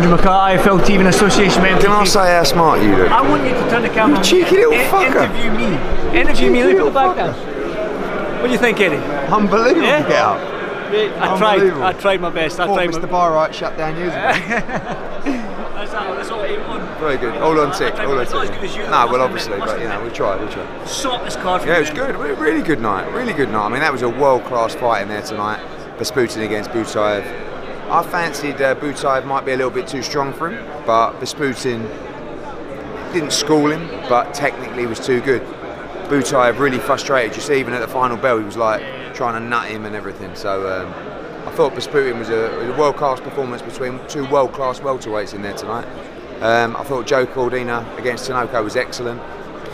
Andrew McCart, IFL TV in association with Can I say how smart you look? I want you to turn the camera on. cheeky little In- fucker. Interview me. Interview me. Look at the back there. What do you think, Eddie? Unbelievable Yeah? get up. I tried. I tried my best. I Thought tried Mr. my Barright shut down years ago. That's, all- that's all I aim on. Very good. All on tick. All on it's not tick. good No, well, obviously, but you know, we tried. We tried. Softest card. Yeah, it was good. Really good night. Really good night. I mean, that was a world-class fight in there tonight. Besputin against Butayev. I fancied uh, Butayev might be a little bit too strong for him, but Besputin didn't school him, but technically was too good. Butayev really frustrated. You see, even at the final bell, he was like trying to nut him and everything. So um, I thought Besputin was a, a world-class performance between two world-class welterweights in there tonight. Um, I thought Joe Cordina against Tanoco was excellent.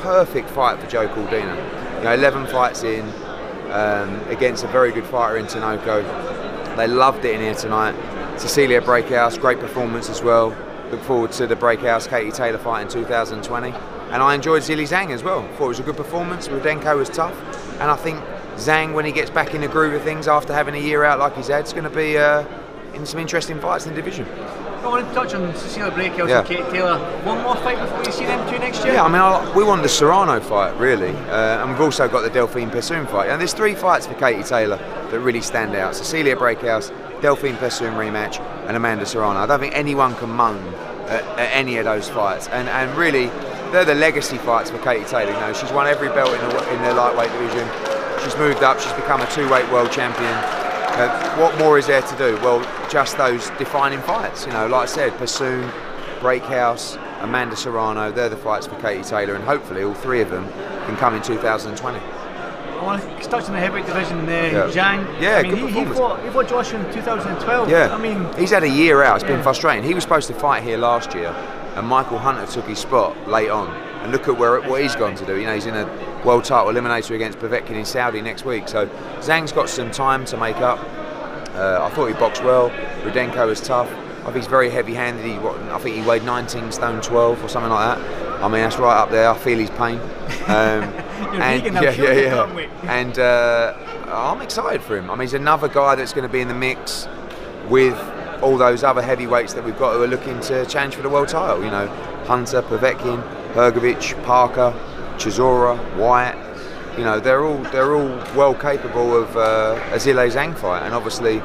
Perfect fight for Joe Cordina. You know, 11 fights in um, against a very good fighter in Tanoco. They loved it in here tonight. Cecilia Braekhus, great performance as well. Look forward to the Braekhus Katie Taylor fight in 2020. And I enjoyed Zhilei Zhang as well. Thought it was a good performance. Rudenko was tough. And I think Zhang, when he gets back in the groove of things after having a year out like he's had, is going to be uh, in some interesting fights in the division. I want to touch on Cecilia Braekhus Yeah. and Kate Taylor. One more fight before you see them two next year. Yeah, I mean, I, we want the Serrano fight, really, uh, and we've also got the Delphine Persoon fight. And there's three fights for Katie Taylor that really stand out: Cecilia Braekhus, Delphine Persoon rematch, and Amanda Serrano. I don't think anyone can moan at, at any of those fights. And and really, they're the legacy fights for Katie Taylor. You know, she's won every belt in the in the lightweight division. She's moved up. She's become a two-weight world champion. Uh, what more is there to do? Well, just those defining fights. You know, like I said, Persoon, Braekhus, Amanda Serrano. They're the fights for Katie Taylor, and hopefully all three of them can come in 2020. I want to touch on the heavyweight division. there, Yeah. Zhang. Yeah, I mean, good he, he, performance. fought, he fought Josh in 2012. Yeah, I mean, he's had a year out. It's been frustrating. He was supposed to fight here last year, and Michael Hunter took his spot late on. And look at where what he's gone to do. You know, he's in a world title eliminator against Povetkin in Saudi next week. So Zhang's got some time to make up. Uh, I thought he boxed well. Rudenko was tough. I think he's very heavy-handed. He, what, I think he weighed 19 stone 12 or something like that. I mean, that's right up there. I feel his pain. Um, You're and yeah, yeah, yeah. And uh, I'm excited for him. I mean, he's another guy that's going to be in the mix with all those other heavyweights that we've got who are looking to challenge for the world title. You know, Hunter, Povetkin, Hrgovic, Parker, Chisora, White. You know, they're all they're all well capable of uh, a Zhilei Zhang fight, and obviously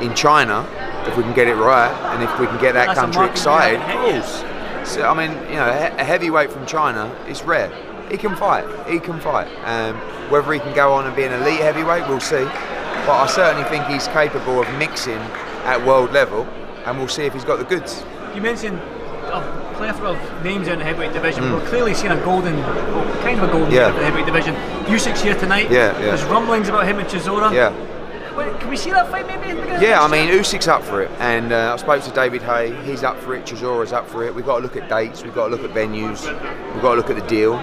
in China, if we can get it right, and if we can get that That's country excited. So, I mean, you know, a heavyweight from China is rare. He can fight. He can fight. Um, whether he can go on and be an elite heavyweight, we'll see. But I certainly think he's capable of mixing at world level, and we'll see if he's got the goods. you mentioned a plethora of names in the heavyweight division. Mm. We're clearly seeing a golden, well, kind of a golden Yeah. the heavyweight division. Usyk's here tonight. Yeah, yeah. There's rumblings about him and Chisora. Yeah. Wait, Can we see that fight maybe? in the beginning Yeah, I mean, Usyk's up for it, and uh, I spoke to David Haye. He's up for it. Chisora's up for it. We've got to look at dates. We've got to look at venues. We've got to look at the deal.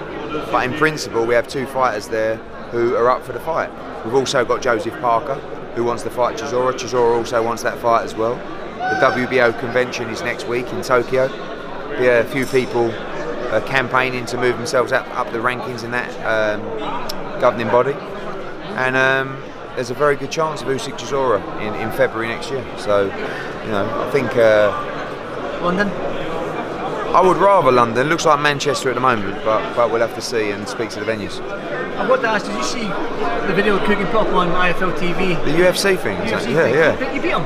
But in principle, we have two fighters there who are up for the fight. We've also got Joseph Parker, who wants to fight Chisora. Chisora also wants that fight as well. The WBO convention is next week in Tokyo. Yeah, a few people uh, campaigning to move themselves up, up the rankings in that um, governing body. And um, there's a very good chance of Usyk Chisora in, in February next year. So, you know, I think uh, London. I would rather London. Looks like Manchester at the moment, but but we'll have to see and speak to the venues. I've got to ask, did you see the video of Cooking Pop on IFL TV? The UFC thing, UFC yeah, thing? yeah. You beat him.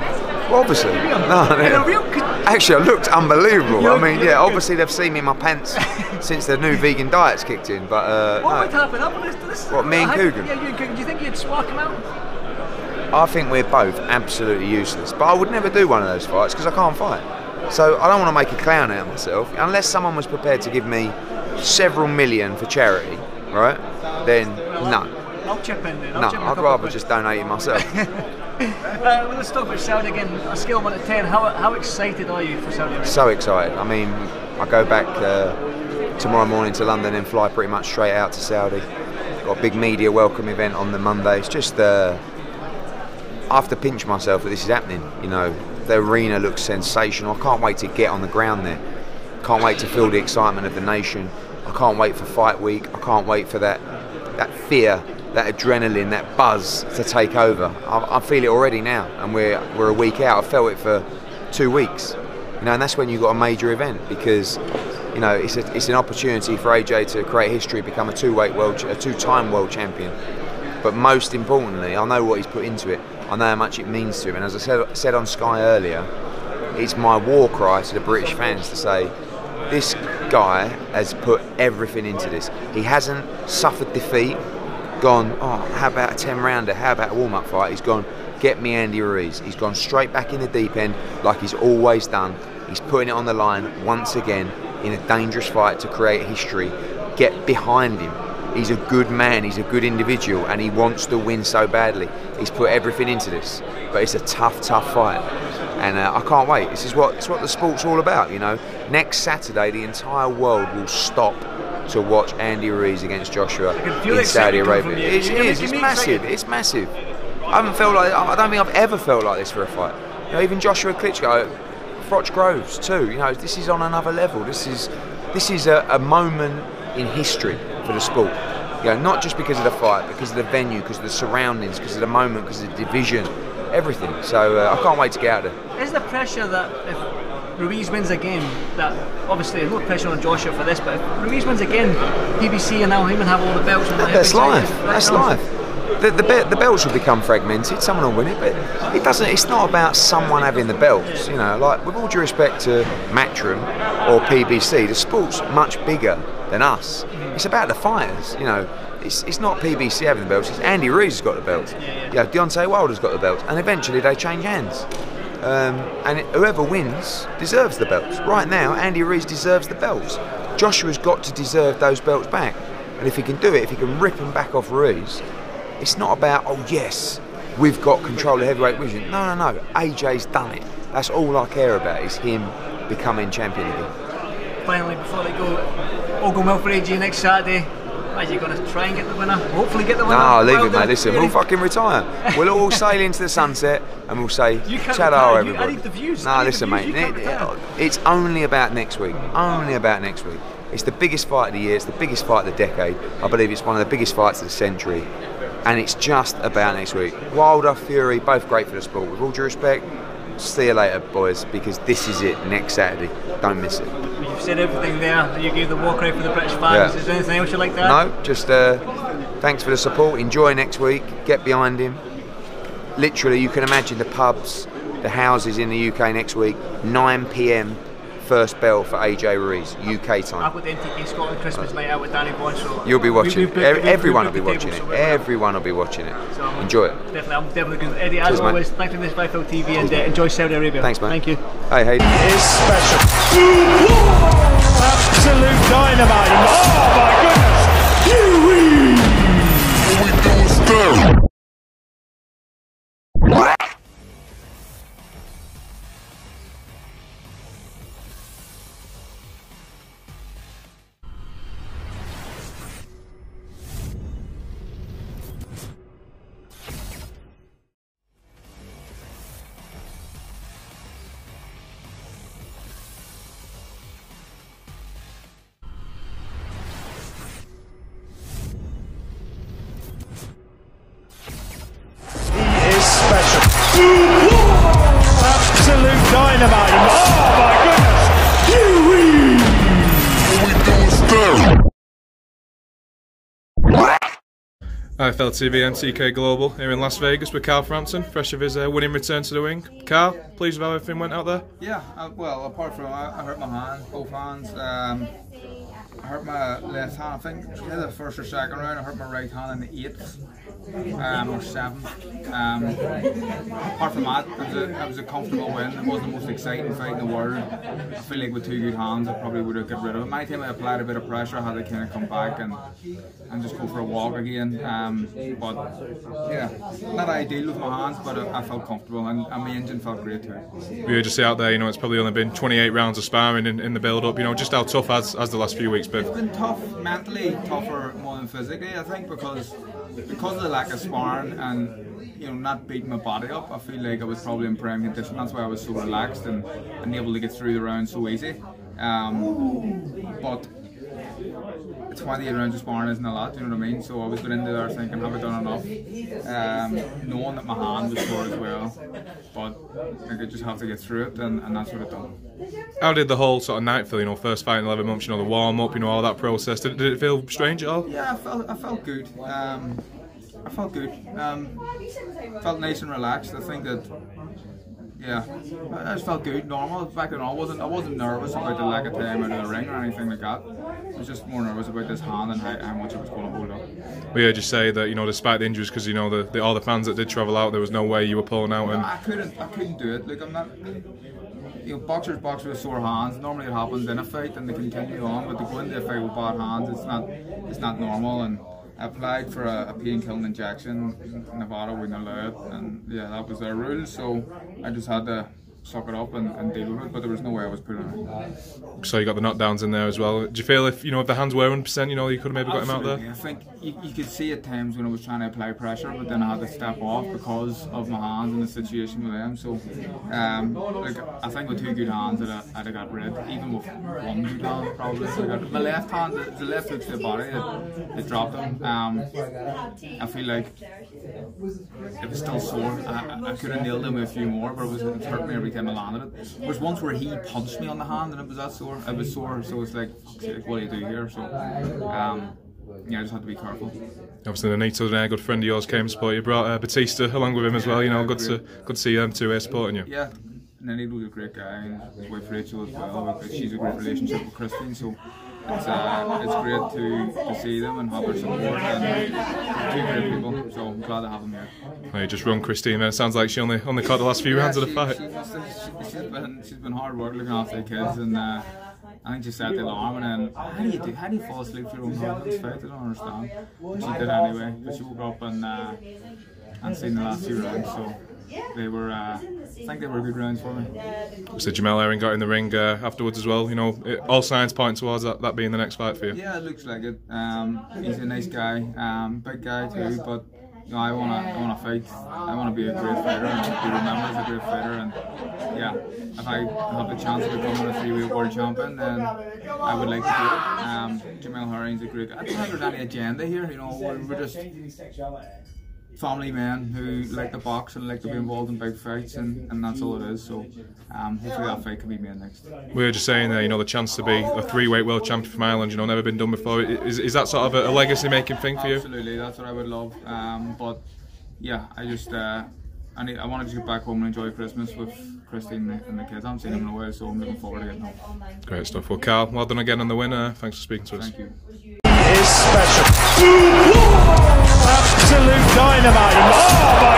Well, obviously, You beat him. no, In no. a real, Actually, I looked unbelievable. You I mean, yeah, obviously they've seen me in my pants since the new vegan diets kicked in, but uh, what no. would happen? Up this, this, What, me and Coogan? Yeah, you and Coogan. Do you think you'd swap him out? I think we're both absolutely useless. But I would never do one of those fights because I can't fight. So I don't want to make a clown out of myself. Unless someone was prepared to give me several million for charity, right? Then no. I'll chip in then. I'll No, chip in a I'd rather just donate it myself. Uh, well, let's talk about Saudi again. A scale of 1 to 10, how, how excited are you for Saudi Arabia? so excited. I mean, I go back uh, tomorrow morning to London and fly pretty much straight out to Saudi. Got a big media welcome event on the Monday. It's just uh, I have to pinch myself that this is happening. You know, the arena looks sensational. I can't wait to get on the ground there. Can't wait to feel the excitement of the nation. I can't wait for fight week. I can't wait for that that fear, that adrenaline, that buzz to take over. I, I feel it already now, and we're we're a week out. I felt it for two weeks, you know, and that's when you got a major event because you know it's a, it's an opportunity for AJ to create history, become a two-weight world, a two-time world champion. But most importantly, I know what he's put into it. I know how much it means to him, and as I said said on Sky earlier, it's my war cry to the British fans to say this guy has put everything into this. He hasn't suffered defeat, gone, oh, how about a 10 rounder? How about a warm up fight? He's gone, get me Andy Ruiz. He's gone straight back in the deep end like he's always done. He's putting it on the line once again in a dangerous fight to create history. Get behind him. He's a good man, he's a good individual, and he wants to win so badly. He's put everything into this, but it's a tough, tough fight and uh, I can't wait. This is what it's what the sport's all about, you know. Next Saturday, the entire world will stop to watch Andy Ruiz against Joshua in Saudi Arabia. It is. It's massive. It's massive. I haven't felt like. I don't think I've ever felt like this for a fight. You know, even Joshua Klitschko, Froch Groves too. You know, this is on another level. This is this is a, a moment in history for the sport. You know, not just because of the fight, because of the venue, because of the surroundings, because of the moment, because of the division everything. So uh, I can't wait to get out there. Is the pressure that if Ruiz wins a game, that obviously there's no pressure on Joshua for this, but if Ruiz wins again, PBC and now him and have all the belts. And That's life. That's life. The, the, the, belts will become fragmented. Someone will win it, but it doesn't. It's not about someone having the belts. You know, like with all due respect to Matchroom or PBC, the sport's much bigger than us. It's about the fighters. You know, it's, it's not PBC having the belts, it's Andy Ruiz has got the belt. Yeah, yeah. Deontay Wilder's got the belt, and eventually they change hands. Um, and whoever wins deserves the belts. Right now, Andy Ruiz deserves the belts. Joshua's got to deserve those belts back. And if he can do it, if he can rip them back off Ruiz, it's not about, oh yes, we've got control of heavyweight division. No, no, no. AJ's done it. That's all I care about is him becoming champion again. Finally, before they go, Ogle Mill for AJ next Saturday. Are you going to try and get the winner? Hopefully get the winner. No, leave well it, mate. Listen, we'll fucking retire. We'll all sail into the sunset and we'll say, ta everybody. I need the views. No, listen, mate. It, it, it's only about next week. Only about next week. It's the biggest fight of the year. It's the biggest fight of the decade. I believe it's one of the biggest fights of the century. And it's just about next week. Wilder, Fury, both great for the sport. With all due respect, see you later, boys, because this is it next Saturday. Don't miss it you've said everything there. You gave the war cry for the British fans. Yeah. Is there anything else you'd like to add? No, just uh, thanks for the support. Enjoy next week. Get behind him. Literally, you can imagine the pubs, the houses in the UK next week, 9 p.m. First bell for AJ Ruiz, UK time. I've got the MTK Scotland Christmas night out with Danny Boy, so you'll be watching. We, we, we, everyone will be watching it. Everyone will be watching it. So enjoy it. Definitely, I'm definitely going. Eddie, as Cheers, always, thanks for this Vifil TV and uh, enjoy Saudi Arabia. Thanks, man. Thank you. Hey, hey. It is special. Absolute dynamite. Oh my goodness. All we do IFL TV and TK Global here in Las Vegas with Carl Frampton, fresh of his uh, winning return to the wing. Carl, pleased with how everything went out there? Yeah, uh, well, apart from I, I hurt my hand, both hands. Um, I hurt my left hand, I think, yeah, the first or second round. I hurt my right hand in the eighth um, or seventh. Um, apart from that, it was, a, it was a comfortable win. It wasn't the most exciting fight in the world. I feel like with two good hands, I probably would have got rid of it. My time I applied a bit of pressure, I had to kind of come back and and just go for a walk again. Um, but yeah, not ideal with my hands, but I, I felt comfortable and, and, my engine felt great too. We were just out there, you know, it's probably only been 28 rounds of sparring in, in the build up. You know, just how tough has, has the last few weeks been? It's been tough mentally, tougher more than physically, I think, because because of the lack of sparring and you know not beating my body up, I feel like I was probably in prime condition. That's why I was so relaxed and, and able to get through the round so easy. Um, but 28 rounds of sparring isn't a lot, you know what I mean? So I was going into there thinking, have I done enough? Um, knowing that my hand was sore as well, but I could just have to get through it, and, and that's what I've done. How did the whole sort of night feel? You know, first fight in 11 months, you know, the warm up, you know, all that process. Did, did it feel strange at all? Yeah, I felt I felt good. Um, I felt good. Um, felt nice and relaxed. I think that yeah, I just felt good, normal. Back then, I wasn't I wasn't nervous about the lack of time out of the ring or anything like that. I was just more nervous about this hand and how, how much it was going to hold up. We heard you say that you know, despite the injuries, because you know the, the all the fans that did travel out, there was no way you were pulling out. And I couldn't I couldn't do it. Like I'm not. You know, boxers box with sore hands. Normally it happens in a fight and they continue on, but to go into a fight with bad hands, it's not it's not normal. And I applied for a, a pain-killing injection in Nevada with allowed, and yeah, that was their rule. So I just had to suck it up and, and deal with it. But there was no way I was putting it. so you got the knockdowns in there as well. Do you feel if you know if the hands were 100, percent you know, you could have maybe got him out there? I think you, you could see at times when I was trying to apply pressure, but then I had to step off because of my hands and the situation with them. So, um, like I think with two good hands, I'd, have- I'd have got rid. Even with one good hand, probably. Like, my left hand, the, the left hook to the body, it, it dropped him. Um, I feel like it was still sore. I, I- I could have nailed him with a few more, but it was it hurt me every time Landed it. There was once where he punched me on the hand and it was that sore. It was sore, so it's like, what do you do here? So, um, yeah, I just had to be careful. Obviously, Nonito there, a good friend of yours, came to support you. Brought uh, Batista along with him as well. You know, good to good to see them two here supporting you. Yeah, was a great guy, and his wife Rachel as well. She's a great relationship with Christine, so it's uh, it's great to, to see them and have their support and two great people. So I'm glad to have them here. Well, you just run Christina. It sounds like she only only caught the last few rounds of the fight. She, has been she's been hard work looking after the kids, and uh, I think she set the alarm. And then how do you do? How do you fall asleep through your own husband's fight? I don't understand. But she did anyway. But she woke up and uh, and seen the last two rounds. So they were. Uh, I think they were good rounds for me. So Jamel Herring got in the ring uh, afterwards as well. You know, it, all signs point towards that, that being the next fight for you. Yeah, it looks like it. Um, he's a nice guy, um, big guy too. But you know, I wanna, I wanna fight. I wanna be a great fighter and be remembered as a great fighter. And yeah, if I have the chance of becoming a three-weight world champion, then I would like to do it. Um, Jamel Herring's a great. Guy. I don't think there's any agenda here. You know, we're, we're just family men who like the box and like to be involved in big fights, and, and that's all it is. So um, hopefully that fight can be made next. We were just saying there, you know, the chance to be a three-weight world champion from Ireland. You know, never been done before. Is, is that sort of a, a legacy-making thing for you? Absolutely, that's what I would love. Um, but yeah, I just uh, I need I want to just get back home and enjoy Christmas with Christine and the, and the kids. I haven't seen them in a while, so I'm looking forward to getting home. Great stuff. Well, Carl, well done again on the winner. Thanks for speaking to us. Thank you. is special. Absolute dynamite. Oh my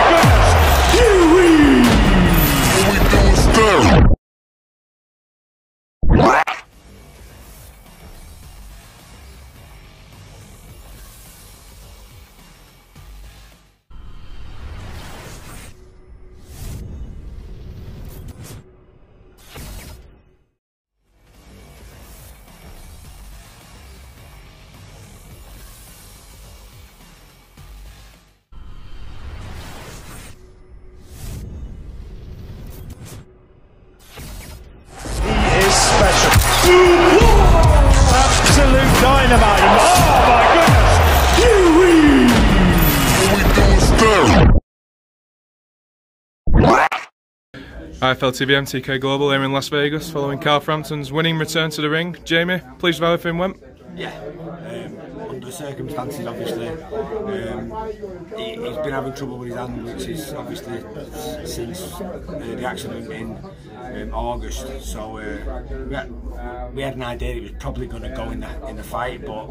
IFL TV MTK Global here in Las Vegas following Carl Frampton's winning return to the ring. Jamie, pleased with how everything went? Yeah, the circumstances, obviously. Um, he, he's been having trouble with his hand, which is obviously since uh, the accident in um, August. So uh, we, had, we had an idea he was probably going to go in the in the fight, but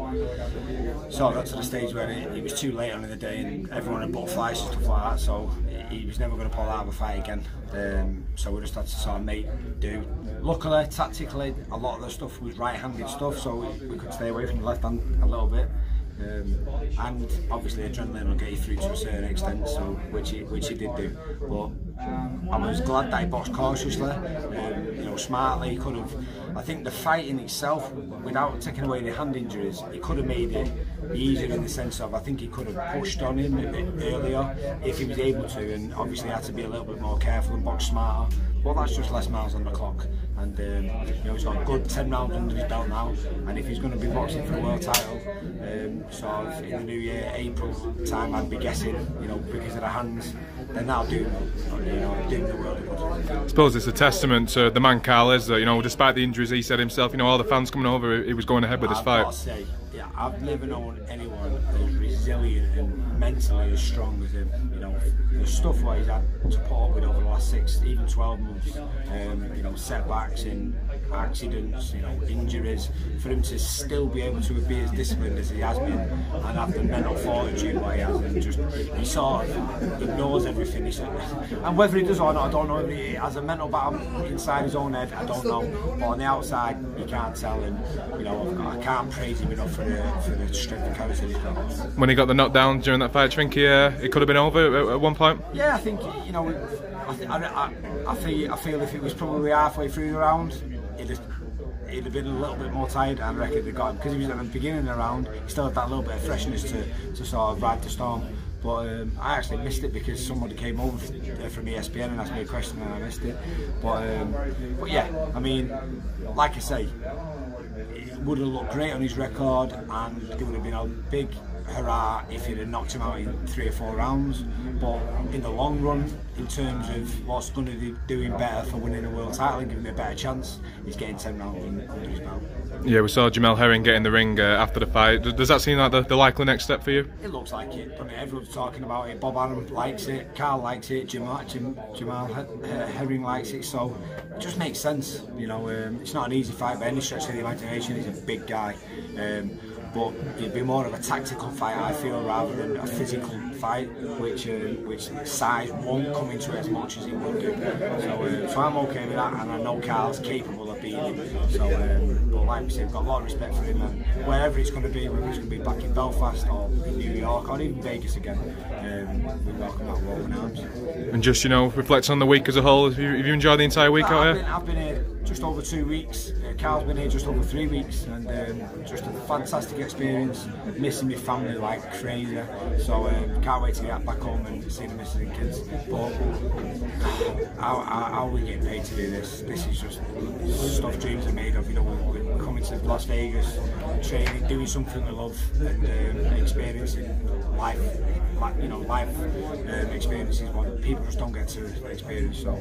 so I got to the stage where it, it was too late on in the day, and everyone had bought flights and stuff like that. So he was never going to pull out of a fight again. Um, so we just had to sort of make do. Luckily, tactically, a lot of the stuff was right-handed stuff, so we, we could stay away from the left hand a little bit. Um, and obviously adrenaline will get you through to a certain extent, so which he, which he did do. But I was glad that he boxed cautiously, um, you know, smartly. He could have. I think the fight in itself, without taking away the hand injuries, he could have made it easier in the sense of I think he could have pushed on him a bit earlier if he was able to, and obviously had to be a little bit more careful and box smarter. But that's just less miles on the clock. And um, you know he's got a good 10 rounds under his belt now. And if he's going to be boxing for a world title, um, sort of in the new year, April time, I'd be guessing, you know, because of the hands, then that'll do, you know, do the world. I suppose it's a testament to the man Carl is that, you know, despite the injuries he said himself, you know, all the fans coming over, he was going ahead with his I've fight. Yeah, I've never known anyone as resilient and mentally as strong as him. You know, the stuff what he's had to put up with over the last six, even 12 months, um, you know, setbacks and accidents, you know, injuries, for him to still be able to be as disciplined as he has been and have the mental fortitude what he has and just, he sort of ignores everything he said. And whether he does or not, I don't know he has a mental battle inside his own head, I don't know. But on the outside, you can't tell and, you know, I can't praise him enough for the, for the strength and character he's got. When he got the knockdown during that fight, you uh, it could have been over at, at one point? Yeah, I think you know. I, I, I feel I feel if it was probably halfway through the round, he'd have, he'd have been a little bit more tired. I reckon they got him because he was at the beginning of the round. He still had that little bit of freshness to, to sort of ride the storm. But um, I actually missed it because somebody came over from E ESPN and asked me a question and I missed it. But um, but yeah, I mean, like I say, it would have looked great on his record and it would have been a big hurrah if he'd have knocked him out in three or four rounds. But in the long run, in terms of what's going to be doing better for winning a world title and giving me a better chance, he's getting 10 rounds un- under his belt. Yeah, we saw Jamel Herring get in the ring uh, after the fight. Does, that seem like the, the likely next step for you? It looks like it, doesn't it? Everyone's talking about it. Bob Arum likes it, Carl likes it, Jamel, Jam, Jamel uh, Herring likes it, so it just makes sense. You know, um, it's not an easy fight by any stretch of the imagination. He's a big guy. Um, but it'd be more of a tactical fight, I feel, rather than a physical fight, which uh, which size won't come into it as much as it would do. So, uh, so I'm okay with that, and I know Carl's capable of beating him. So, um, but like we said, I've got a lot of respect for him, and wherever it's going to be, whether it's going to be back in Belfast or in New York or even Vegas again, um, we welcome that with open arms. And just, you know, reflect on the week as a whole. Have you, have you enjoyed the entire week out I've here? been, I've been here just over two weeks. Uh, Carl's been here just over three weeks, and um, just a fantastic experience. Missing my family like crazy, so um, can't wait to get back home and see the missus and kids. But how, how, how are we getting paid to do this? This is just stuff dreams are made of. You know, we're, we're coming to Las Vegas, training, doing something we love, and um, experiencing life. You know, life um, experiences what people just don't get to experience. So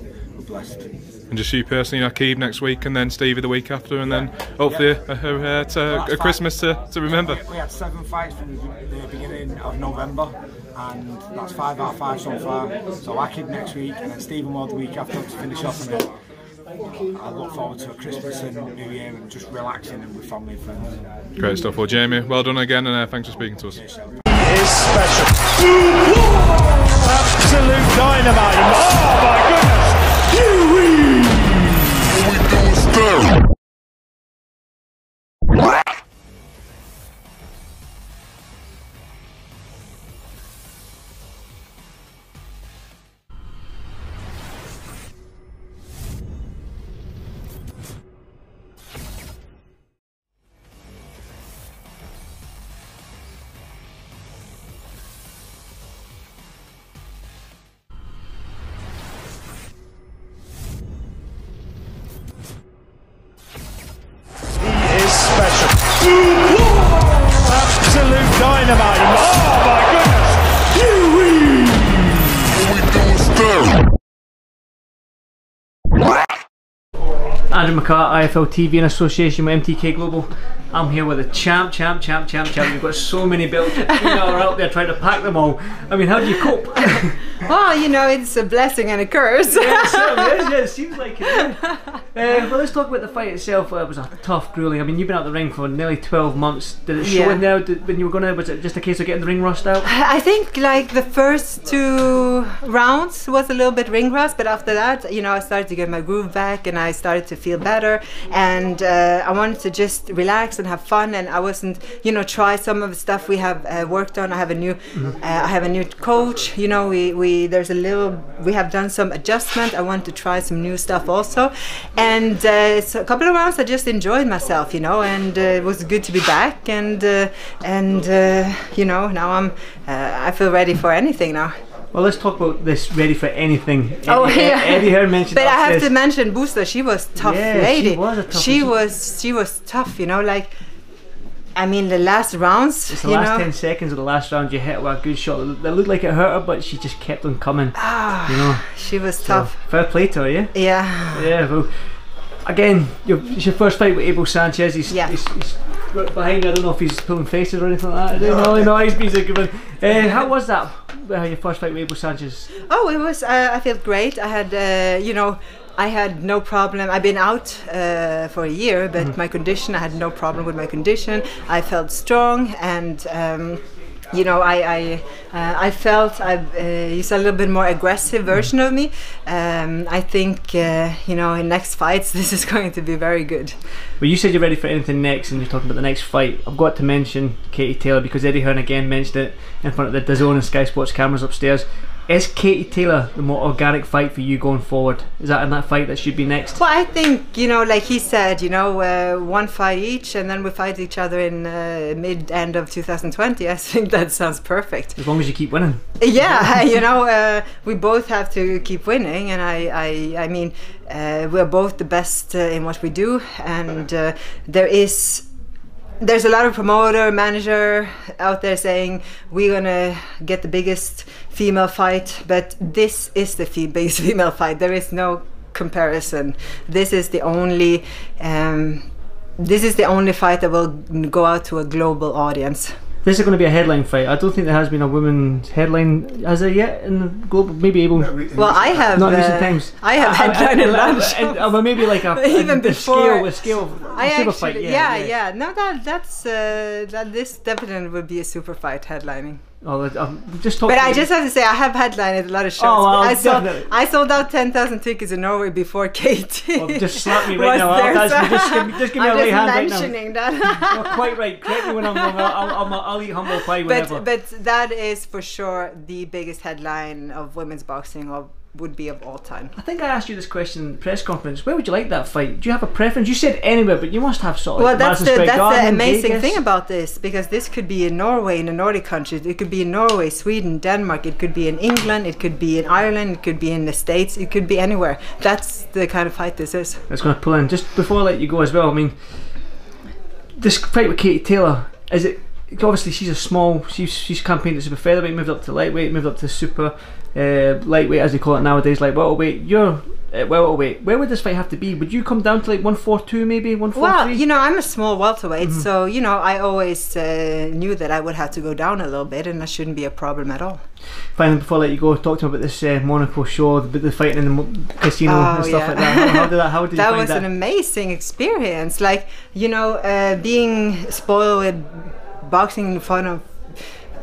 blessed. And just you personally, Akib next week, and then Stevie the week after, and then hopefully a, a, a, to- a Christmas to, to remember. We, we had seven fights from the beginning of November, and that's five out of five so far. So Akib next week, and then Stephen Ward the week after to finish off. And then I look forward to a Christmas and New Year and just relaxing and with family and friends. Great stuff. Well, Jamie, well done again, and uh, thanks for speaking to us. is special. Absolute dynamite. Oh my He McCart, IFL TV in association with MTK Global. I'm here with a champ, champ, champ, champ, champ. You've got so many belts. You know, are out there trying to pack them all. I mean, how do you cope? Well, you know, it's a blessing and a curse. yeah, it certainly yeah, it seems like it. Uh, but let's talk about the fight itself. Uh, it was a tough, grueling. I mean, you've been out the ring for nearly 12 months. Did it show Yeah. in there did, when you were going to? Was it just a case of getting the ring rust out? I think like the first two rounds was a little bit ring rust, but after that, you know, I started to get my groove back and I started to feel better. And uh, I wanted to just relax and have fun. And I wasn't, you know, try some of the stuff we have uh, worked on. I have a new, uh, I have a new coach. You know, we, we there's a little, we have done some adjustment. I want to try some new stuff also. And uh, so a couple of rounds, I just enjoyed myself, you know, and uh, it was good to be back. And uh, and uh, you know, now I'm, uh, I feel ready for anything now. Well, let's talk about this. Ready for anything? Oh, Eddie, yeah. Eddie Hearn mentioned. But I have to mention Bustos. She was tough Yeah, she lady. was a tough- she was she was tough. You know, like I mean, the last rounds. It's the last know, ten seconds of the last round. You hit with a good shot that looked like it hurt her, but she just kept on coming. ah, You know, she was So, tough. fair play to her, yeah. Yeah. Yeah, well, again, your, it's your first fight with Abel Sanchez. He's, Yeah. he's, he's right behind me. I don't know if he's pulling faces or anything like that. I don't know. No, he's, he's a good one. Uh, how was that? Uh, your first fight with Abel Sanchez? Oh, it was. Uh, I felt great. I had, uh, you know, I had no problem. I've been out uh, for a year, but Mm-hmm. my condition, I had no problem with my condition. I felt strong, and um, you know, I I, uh, I felt I uh, used a little bit more aggressive version of me. Um, I think uh, you know, in next fights, this is going to be very good. Well, you said you're ready for anything next, and you're talking about the next fight. I've got to mention Katie Taylor because Eddie Hearn again mentioned it in front of the DAZN and Sky Sports cameras upstairs. Is Katie Taylor the more organic fight for you going forward? Is that in that fight that should be next? Well, I think you know, like he said, you know, uh, one fight each, and then we fight each other in uh, mid end of 2020. I think that sounds perfect. As long as you keep winning. Yeah, you know, uh, we both have to keep winning, and I, I, I mean, uh, we're both the best uh, in what we do, and uh, there is. There's a lot of promoter, manager out there saying we're gonna get the biggest female fight, but this is the fe- biggest female fight. There is no comparison. This is the only, um, this is the only fight that will go out to a global audience. This is going to be a headline fight. I don't think there has been a women's headline as there yet in the global. Maybe able. Well, I have. Not in recent uh, times. I have I- headline I- in I- lunch. and- uh, well, maybe like a, a, Even a before- scale, a scale, I super actually, fight. yeah, yeah, No, that that's uh, that. This definitely would be a super fight headlining. Oh, um, just talk. But I just have to say, I have headlined a lot of shows. Oh, well, I sold. I sold out ten thousand tickets in Norway before Katie. Well, just slap me right now. there, so- just give me- just give me I'm a right just hand right now. that. You're quite right. Correct me when I'm wrong. I'll, I'll, I'll, I'll eat humble pie whenever. but but that is for sure the biggest headline of women's boxing of would be of all time. I think I asked you this question in the press conference. Where would you like that fight? Do you have a preference? You said anywhere, but you must have sort of. Well, like that's the that's Garden, the amazing Vegas. thing about this because this could be in Norway, in a Nordic country. It could be in Norway, Sweden, Denmark. It could be in England. It could be in Ireland. It could be in the States. It could be anywhere. That's the kind of fight this is. That's going to pull in. Just before I let you go as well, I mean, this fight with Katie Taylor, is it. Obviously, she's a small. She's she's campaigned at super featherweight, moved up to lightweight, moved up to super uh, lightweight as they call it nowadays, like welterweight. You're at welterweight. Where would this fight have to be? Would you come down to like one four two maybe one four Well, you know, I'm a small welterweight, Mm-hmm. so you know, I always uh, knew that I would have to go down a little bit, and that shouldn't be a problem at all. Finally, before I let you go, talk to me about this uh, Monaco show, the, the fighting in the casino Oh, and stuff yeah. like that. How, did that? How did you that was that? an amazing experience. Like you know, uh, being spoiled with boxing in front of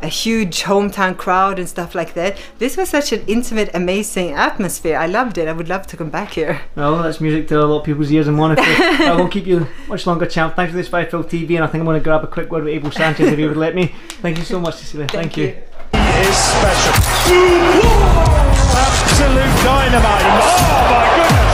a huge hometown crowd and stuff like that. This was such an intimate, amazing atmosphere. I loved it. I would love to come back here. Well, that's music to a lot of people's ears in Monaco. I won't keep you much longer, champ. Thanks for this Five Phil TV, and I think I'm going to grab a quick word with Abel Sanchez if you would let me. Thank you so much, Cecilia. Thank, you. He is special. Absolute dynamite. Oh my goodness.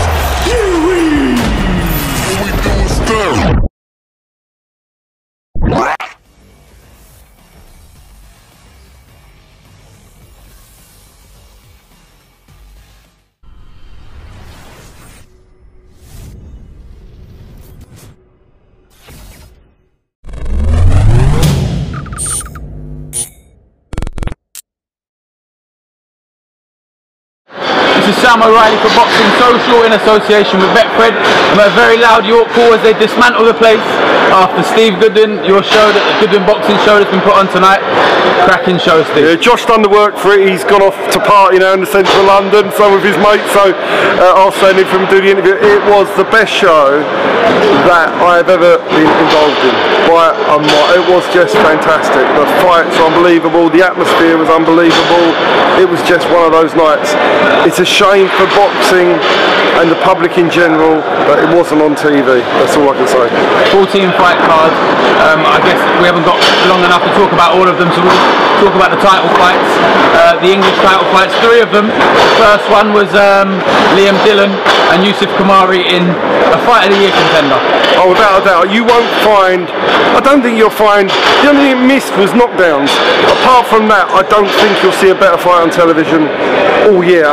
Sam O'Reilly for Boxing Social in association with Betfred. I'm a very loud York Hall as they dismantle the place after Steve Goodwin, your show, that the Goodwin Boxing Show that's been put on tonight. Cracking show, Steve. Yeah. Josh done the work for it. He's gone off to party now in the centre of London, so with his mates. So uh, I'll for him and do the interview. It was the best show that I've ever been involved in. By a mile. It was just fantastic. The fights were unbelievable. The atmosphere was unbelievable. It was just one of those nights. It's a shame shame for boxing and the public in general that it wasn't on TV. That's all I can say. 14 fight cards. Um, I guess we haven't got long enough to talk about all of them, so we'll talk about the title fights, uh, the English title fights. Three of them. The first one was um, Liam Dillon and Yusuf Khoumari in a fight of the year contender. Oh, without a doubt, you won't find. I don't think you'll find. The only thing missed was knockdowns. Apart from that, I don't think you'll see a better fight on television all year,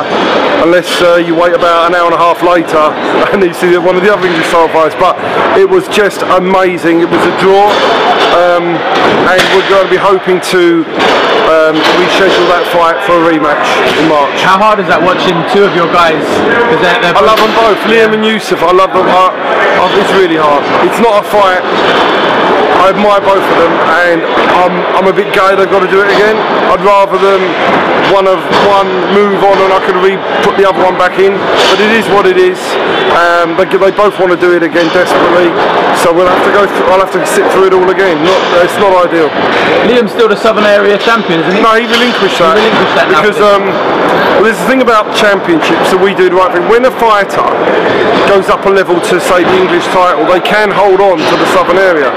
unless uh, you wait about an hour and a half later and you see one of the other English style fights. But it was just amazing. It was a draw, um, and we're going to be hoping to um, reschedule that fight for a rematch in March. How hard is that watching two of your guys? they're, they're I love them both, Liam and Yusuf. I love them. I, I, it's really hard. It's not a fight. I admire both of them, and I'm, I'm a bit gay they've got to do it again. I'd rather them one of one move on and I could re put the other one back in. But it is what it is. Um, they, they both want to do it again desperately, so we'll have to go. Through, I'll have to sit through it all again. Not, it's not ideal. Liam's still the Southern Area champion, isn't he? No, he relinquished that. He relinquished that because um, well, there's the thing about championships that we do the right thing. When a fighter goes up a level to say the English title, they can hold on to the Southern area.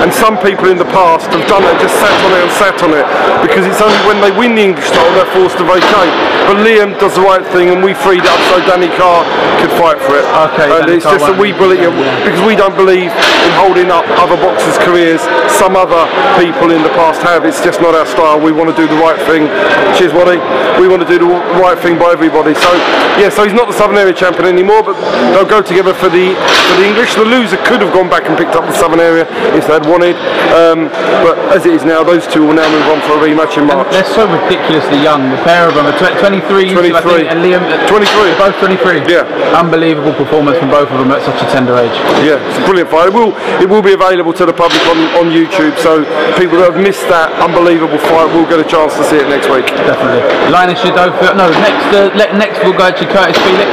And some people in the past have done that, just sat on it and sat on it, because it's only when they win the English title they're forced to vacate. But Liam does the right thing, and we freed up so Danny Carr could fight for it. Okay, and Danny it's Carr just that we be- believe yeah. because we don't believe in holding up other boxers' careers. Some other people in the past have. It's just not our style. We want to do the right thing. Cheers, Waddy. We want to do the right thing by everybody. So yeah, so he's not the Southern Area champion anymore, but they'll go together for the for the English. The loser could have gone back and picked up the Southern Area if they'd wanted, um, but as it is now, those two will now move on for a rematch in March. They're so ridiculously young. The pair of them are tw- 23, Yusuf, I 23. think, and Liam. uh, 23. Both 23. Yeah. Unbelievable performance from both of them at such a tender age. Yeah, it's a brilliant fight. It will, it will be available to the public on, on YouTube, so people that have missed that unbelievable fight will get a chance to see it next week. Definitely. Linus Shadova. No, next uh, next we'll go to Curtis Felix.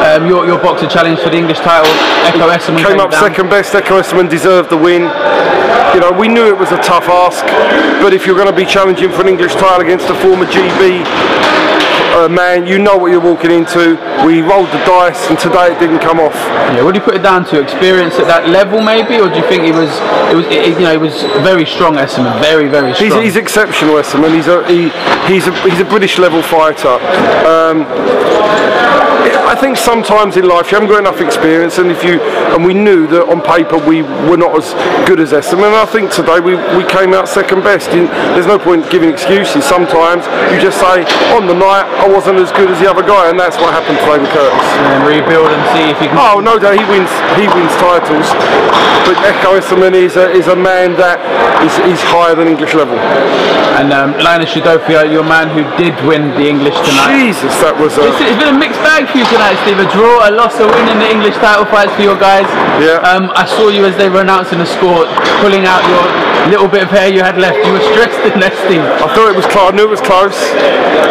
Um, your, your boxer challenge for the English title. Ekow Essuman Came came up down. second best. Ekow Essuman deserved the win. You know, we knew it was a tough ask, but if you're going to be challenging for an English title against a former GB uh, man, you know what you're walking into. We rolled the dice, and today it didn't come off. Yeah, what do you put it down to? Experience at that level, maybe, or do you think he was? It was, it, you know, he was very strong, Essuman, very, very He's, strong. he's exceptional, Essuman. He's a he, he's a he's a British level fighter. Um, I think sometimes in life you haven't got enough experience, and if you and we knew that on paper we were not as good as Essuman. And I think today we, we came out second best. In, there's no point giving excuses. Sometimes you just say on the night I wasn't as good as the other guy, and that's what happened to with Curtis. and rebuild and see if he can. Oh no doubt he wins he wins titles, but Ekow Essuman is a, is a man that is, is higher than English level. And um, Linus Udofia, your man who did win the English tonight. Jesus, that was a It's, it's been a mixed bag for you tonight, Steve. A draw, a loss, a win in the English title fights for your guys. Yeah. Um, I saw you as they were announcing the score, pulling out your little bit of hair you had left. You were stressed in Steve. I thought it was close. I knew it was close.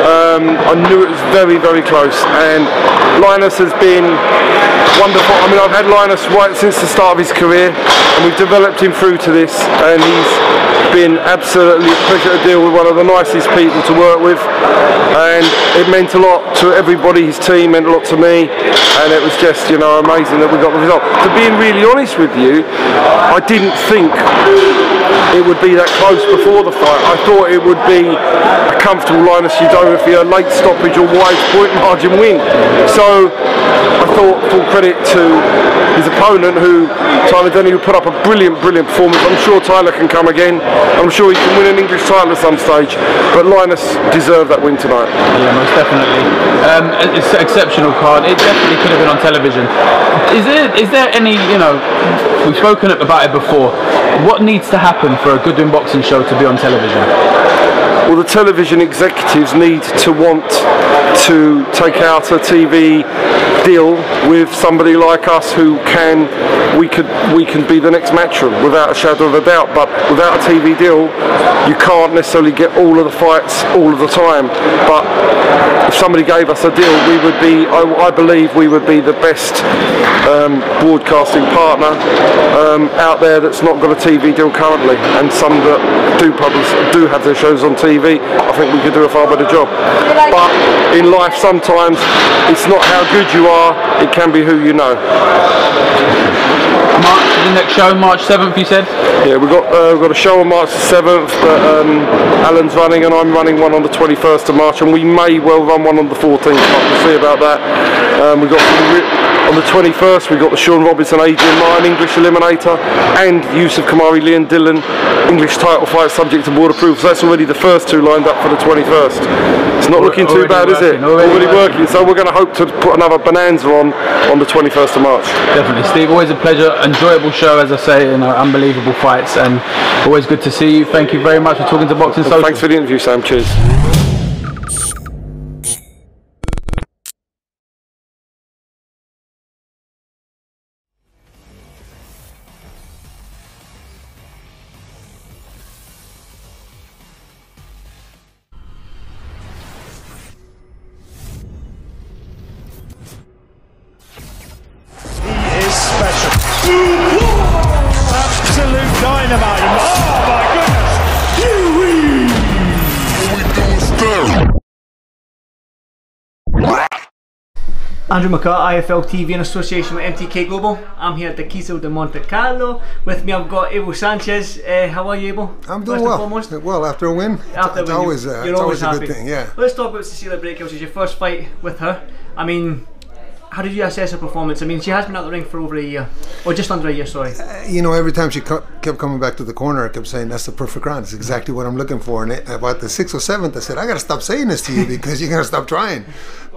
Um, I knew it was very, very close. And Linus has been wonderful. I mean, I've had Linus right since the start of his career, and we've developed him through to this. And he's been absolutely a pleasure to deal with. One of the nicest people to work with, and it meant a lot to everybody. His team meant a lot to me, and it was just, you know, amazing that we got the result. To being really honest with you, I didn't think it would be that close before the fight. I thought it would be a comfortable Linus Udofia late stoppage or wide point margin win. So I thought full credit to his opponent who Tyler Denny who put up a brilliant, brilliant performance. I'm sure Tyler can come again. I'm sure he can win an English title at some stage. But Linus deserved that win tonight. Yeah, most definitely. Um, it's an exceptional card. It definitely could have been on television. Is there is there any you know? We've spoken about it before. What needs to happen for a Goodwin boxing show to be on television? Well, the television executives need to want to take out a TV deal with somebody like us who can we could we can be the next matchroom without a shadow of a doubt. But without a TV deal, you can't necessarily get all of the fights all of the time. But if somebody gave us a deal, we would be I, I believe we would be the best um, broadcasting partner um, out there that's not got a TV deal currently, and some that do publish do have their shows on TV. I think we could do a far better job. But in life, sometimes it's not how good you are; it can be who you know. March, the next show, March 7th, you said? Yeah, we've got uh, we've got a show on March seventh that um, Alan's running, and I'm running one on the 21st of March, and we may well run one on the 14th. But we'll see about that. Um, we've got on the 21st. We've got the Sean Robinson, Adrian Mine English Eliminator, and Yusuf Khoumari, Leon Dillon English title fight subject to board approval. So that's already the first two lined up for the 21st. It's not looking too Already bad, is it? working, already working. So we're going to hope to put another bonanza on on the 21st of March. Definitely, Steve. Always a pleasure. Enjoyable show, as I say, you know, unbelievable fights, and always good to see you. Thank you very much for talking to Boxing Social. Thanks for the interview, Sam. Cheers. Andrew McCart, IFL TV in association with MTK Global. I'm here at the Kiesel de Monte Carlo. With me I've got Abel Sanchez. Uh, how are you, Abel? I'm doing and well. Well, after a win, After it's you- always, uh, you're it's always always a good thing. Yeah. Let's talk about Cecilia which is your first fight with her. I mean, how did you assess her performance? I mean, she has been out the ring for over a year, or just under a year. Sorry. You know, every time she cu- kept coming back to the corner, I kept saying, "That's the perfect round. It's exactly what I'm looking for." And it, about the sixth or seventh, I said, "I got to stop saying this to you because you're gonna stop trying."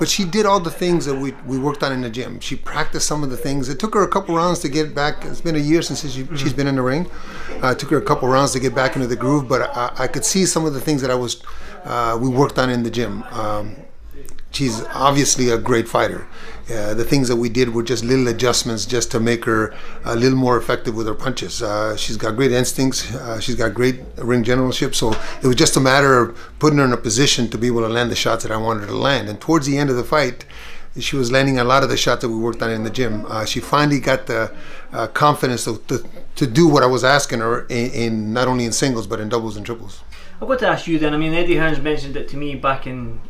But she did all the things that we, we worked on in the gym. She practiced some of the things. It took her a couple rounds to get back. It's been a year since she, she's been in the ring. Uh, it took her a couple rounds to get back into the groove, but I, I could see some of the things that I was uh, we worked on in the gym. Um, she's obviously a great fighter. Uh, the things that we did were just little adjustments just to make her a little more effective with her punches. Uh, she's got great instincts. Uh, she's got great ring generalship. So it was just a matter of putting her in a position to be able to land the shots that I wanted her to land. And towards the end of the fight, she was landing a lot of the shots that we worked on in the gym. Uh, she finally got the uh, confidence to, to, to do what I was asking her in, in not only in singles but in doubles and triples. I've got to ask you then. I mean, Eddie Hearn's mentioned it to me back in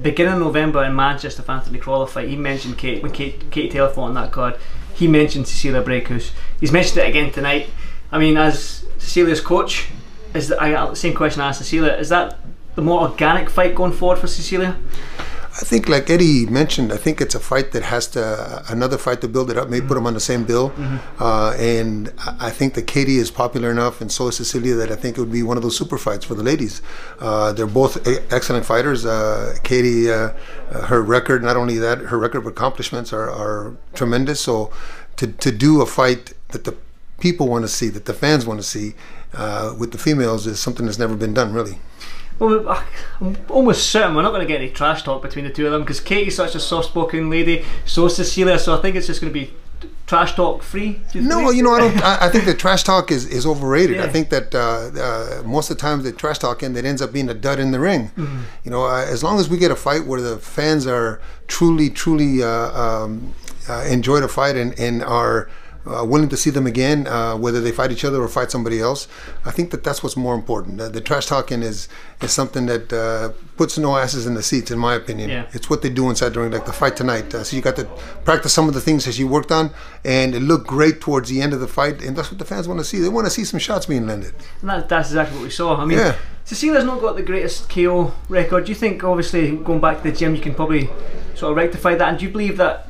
beginning of November in Manchester for Anthony fight. He mentioned Kate when Kate, Taylor fought on that card. He mentioned Cecilia Braekhus. He's mentioned it again tonight. I mean, as Cecilia's coach, is that I the same question I asked Cecilia? Is that the more organic fight going forward for Cecilia? I think, like Eddie mentioned, I think it's a fight that has to another fight to build it up. Maybe put them on the same bill, uh, and I think that Katie is popular enough, and so is Cecilia, that I think it would be one of those super fights for the ladies. Uh, they're both e- excellent fighters. Uh, Katie, uh, uh, her record, not only that, her record of accomplishments are, are tremendous. So, to to do a fight that the people want to see, that the fans want to see, uh, with the females is something that's never been done, really. Well, I'm almost certain we're not going to get any trash talk between the two of them because Katie's such a soft-spoken lady, so is Cecilia. So I think it's just going to be trash talk free. you No, you know, I don't. I, I think the trash talk is, is overrated. I think that uh, uh, most of the times the trash talking that ends up being a dud in the ring. Mm-hmm. You know, uh, as long as we get a fight where the fans are truly, truly uh, um, uh, enjoy the fight and, and are uh, willing to see them again, uh, whether they fight each other or fight somebody else, I think that that's what's more important. Uh, the trash talking is is something that uh, puts no asses in the seats, in my opinion. Yeah. It's what they do inside the ring, like the fight tonight. Uh, so you got to practice some of the things that you worked on, and it looked great towards the end of the fight, and that's what the fans want to see. They want to see some shots being landed. And that, that's exactly what we saw. I mean, Yeah. Cecilia's not got the greatest KO record. Do you think, obviously, going back to the gym, you can probably sort of rectify that? And do you believe that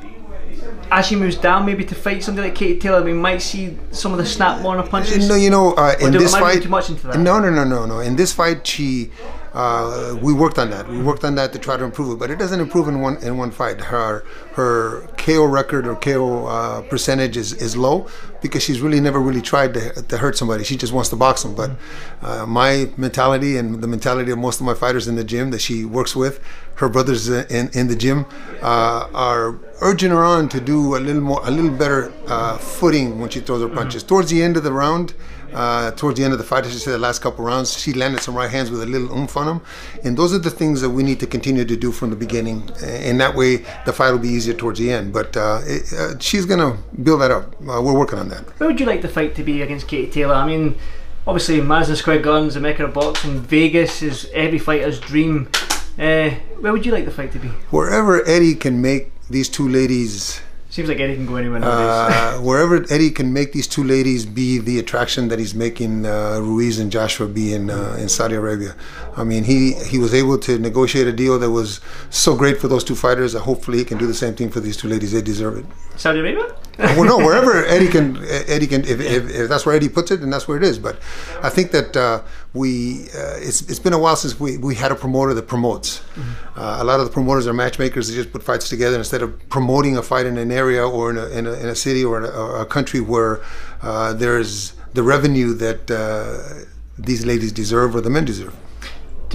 as she moves down, maybe to fight somebody like Katie Taylor, we might see some of the snap her punches? No, you know, uh, in this am I reading fight, too much into that? no, no, no, no, no. In this fight, she uh, we worked on that. We worked on that to try to improve it, but it doesn't improve in one in one fight. Her her KO record or KO uh, percentage is, is low because she's really never really tried to, to hurt somebody. She just wants to box them. But uh, my mentality and the mentality of most of my fighters in the gym that she works with, her brothers in, in the gym, uh, are urging her on to do a little more, a little better uh, footing when she throws her punches. Towards the end of the round, uh, towards the end of the fight, I should say the last couple rounds, she landed some right hands with a little oomph on them. And those are the things that we need to continue to do from the beginning. And that way, the fight will be easier towards the end. But uh, it, uh, she's going to build that up. Uh, we're working on that. Where would you like the fight to be against Katie Taylor? I mean, obviously, Madison Square Garden, America Boxing, Vegas is every fighter's dream. Uh, where would you like the fight to be? Wherever Eddie can make these two ladies Seems like Eddie can go anywhere nowadays. Uh, wherever Eddie can make these two ladies be the attraction that he's making uh, Ruiz and Joshua be in uh, in Saudi Arabia. I mean, he he was able to negotiate a deal that was so great for those two fighters that hopefully he can do the same thing for these two ladies. They deserve it. Saudi Arabia? well, no, wherever Eddie can, Eddie can, if, if, if, that's where Eddie puts it, then that's where it is. But I think that uh, we, uh, it's, it's been a while since we, we had a promoter that promotes. Mm-hmm. Uh, a lot of the promoters are matchmakers. They just put fights together instead of promoting a fight in an area or in a, in a, in a city or, a, or a country where uh, there's the revenue that uh, these ladies deserve or the men deserve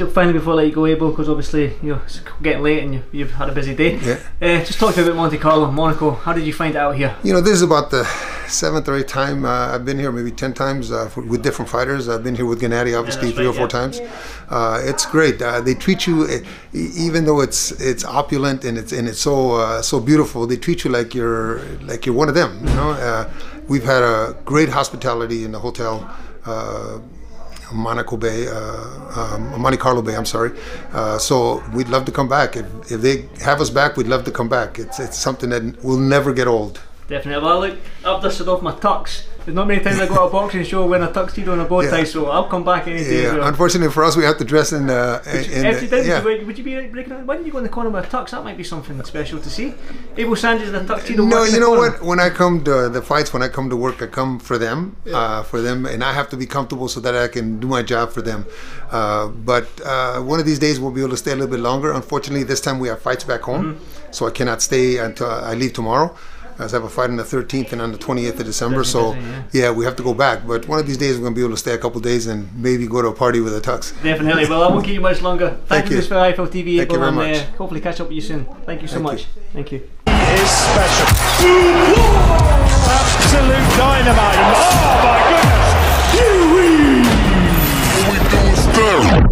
finally before I let you go, Abel, because obviously you know it's getting late and you, have had a busy day. Yeah. Uh, just talk to me about Monte Carlo, Monaco. How did you find it out here? You know, this is about the seventh or eighth time uh, I've been here, maybe ten times uh, for, with different fighters. I've been here with Gennady, obviously, yeah, three right, or four yeah. times. Uh, it's great. Uh, they treat you, uh, even though it's it's opulent and it's and it's so so beautiful. They treat you like you're like you're one of them. You know, we've had a great hospitality in the hotel. Monaco Bay, uh, um, Monte Carlo Bay. I'm sorry. Uh, so we'd love to come back. If, if they have us back, we'd love to come back. It's it's something that will never get old. Definitely. Well, look, I've dusted off my tux. There's not many times I go to a boxing show wearing a tuxedo and a bow tie, yeah. so I'll come back any day. Yeah, unfortunately for us, we have to dress in. Uh, if you did, yeah. would, would you be breaking out? Why didn't you go in the corner with a tux? That might be something special to see. Abel Sanchez in a tuxedo. No, you know what? When I come to the fights, when I come to work, I come for them, yeah. uh, for them, and I have to be comfortable so that I can do my job for them. Uh, but uh, one of these days, we'll be able to stay a little bit longer. Unfortunately, this time we have fights back home, mm-hmm. so I cannot stay until I leave tomorrow. I have a fight on the 13th and on the 28th of December. So yeah. yeah. we have to go back. But one of these days we're going to be able to stay a couple days and maybe go to a party with a tux. Definitely. Well, I won't keep you much longer. Thank, Thank you for IFL TV. Thank you very much. Uh, hopefully catch up with you soon. Thank you so Thank much. You. Thank you. It is special. Absolute dynamite. Oh my goodness. Huey. All we do is stare.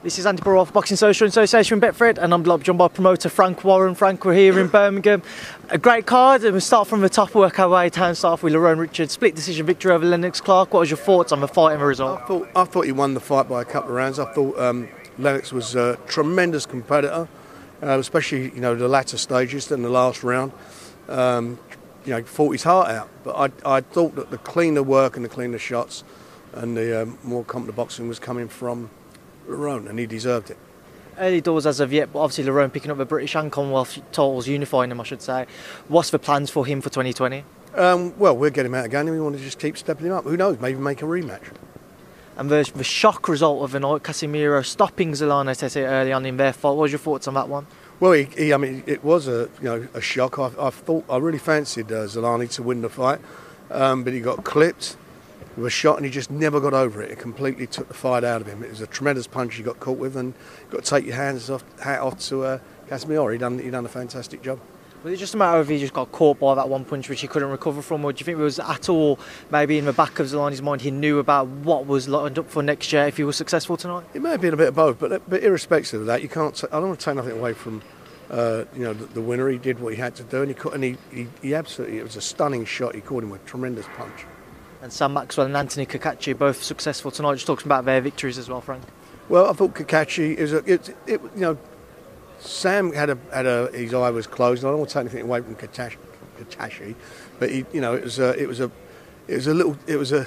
This is Andy of Boxing Social Association in Betfred and I'm joined by promoter Frank Warren. Frank, we're here in Birmingham. A great card and we start from the top, work our way down start with Lerone Richards. Split decision victory over Lennox Clarke. What was your thoughts on the fight and the result? I thought, I thought he won the fight by a couple of rounds. I thought um, Lennox was a tremendous competitor, uh, especially you know the latter stages than the last round. Um, you know, fought his heart out. But I, I thought that the cleaner work and the cleaner shots and the um, more competent boxing was coming from Lerone, and he deserved it. Early doors as of yet, but obviously Lerone picking up the British and Commonwealth titles, unifying them, I should say. What's the plans for him for 2020? Um, well, we'll get him out again, and we want to just keep stepping him up. Who knows? Maybe make a rematch. And the, the shock result of the night, Casimero stopping Zolani Tete early on in their fight. What was your thoughts on that one? Well, he, he, I mean, it was a you know a shock. I, I thought I really fancied uh, Zolani to win the fight, um, but he got clipped with a shot and he just never got over it. It completely took the fight out of him. It was a tremendous punch he got caught with, and you've got to take your hands off, hat off to uh, Casimero. He done he done a fantastic job. Was it just a matter of he just got caught by that one punch which he couldn't recover from, or do you think it was at all maybe in the back of Zolani's mind he knew about what was lined up for next year if he was successful tonight? It may have been a bit of both, but but irrespective of that, you can't. I don't want to take nothing away from. Uh, you know the, the, winner. He did what he had to do, and he, and he, he, he absolutely. It was a stunning shot. He caught him with a tremendous punch and Sam Maxwell and Anthony Cacace both successful tonight. Just talking about their victories as well, Frank. Well, I thought Cacace is a it, it, you know Sam had a had a his eye was closed. I don't want to take anything away from Cacace, but he, you know, it was a, it was a, it was a little, it was a,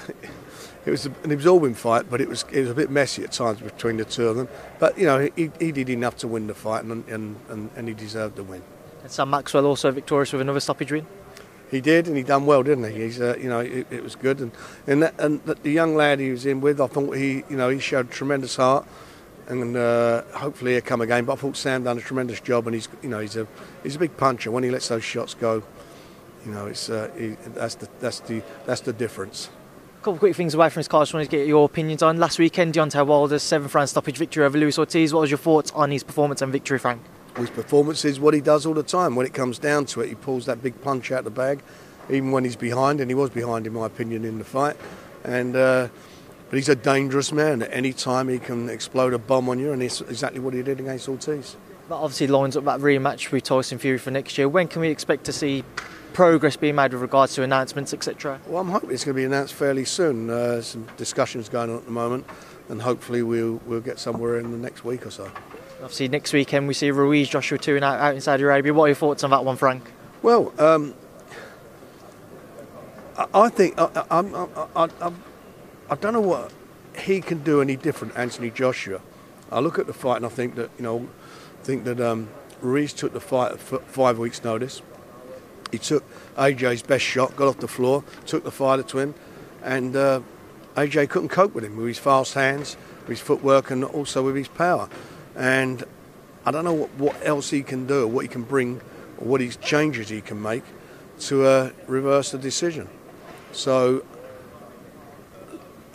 it was an absorbing fight, but it was it was a bit messy at times between the two of them. But you know, he, he did enough to win the fight, and and, and, and he deserved the win. And Sam Maxwell also victorious with another stoppage win. He did, and he done well, didn't he? He's, uh, you know, it, it was good, and and, that, and the young lad he was in with, I thought he, you know, he showed tremendous heart, and uh, hopefully he'll come again. But I thought Sam done a tremendous job, and he's, you know, he's a he's a big puncher. When he lets those shots go, you know, it's uh, he, that's the that's the that's the difference. A couple of quick things away from this card. Just wanted to get your opinions on last weekend. Deontay Wilder's seventh round stoppage victory over Luis Ortiz. What was your thoughts on his performance and victory, Frank? His performance is what he does all the time. When it comes down to it, he pulls that big punch out of the bag, even when he's behind, and he was behind, in my opinion, in the fight. And uh, but he's a dangerous man. At any time, he can explode a bomb on you, and it's exactly what he did against Ortiz. That obviously lines up that rematch with Tyson Fury for next year. When can we expect to see progress being made with regards to announcements, etc.? Well, I'm hoping it's going to be announced fairly soon. Uh, some discussions going on at the moment, and hopefully we'll we'll get somewhere in the next week or so. Obviously, next weekend we see Ruiz Joshua 2 out, out in Saudi Arabia. What are your thoughts on that one, Frank? Well, um, I, I think I, I, I, I, I don't know what he can do any different, Anthony Joshua. I look at the fight and I think that you know, think that um, Ruiz took the fight five weeks' notice. He took AJ's best shot, got off the floor, took the fighter to him, and uh, AJ couldn't cope with him with his fast hands, with his footwork, and also with his power. And I don't know what, what else he can do, or what he can bring, or what his changes he can make to uh, reverse the decision. So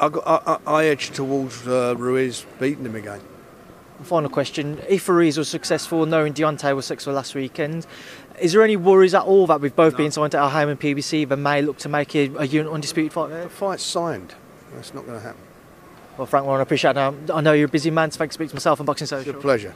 I, got, I, I edge towards uh, Ruiz beating him again. Final question: If Ruiz was successful, knowing Deontay was successful last weekend, is there any worries at all that with both no. being signed to our home Haymon PBC, they may look to make a, a unit undisputed fight there? The fight's signed. That's not going to happen. Well, Frank Warren, I appreciate it. I know you're a busy man, so thanks to speak to myself on Boxing Social. It's a pleasure.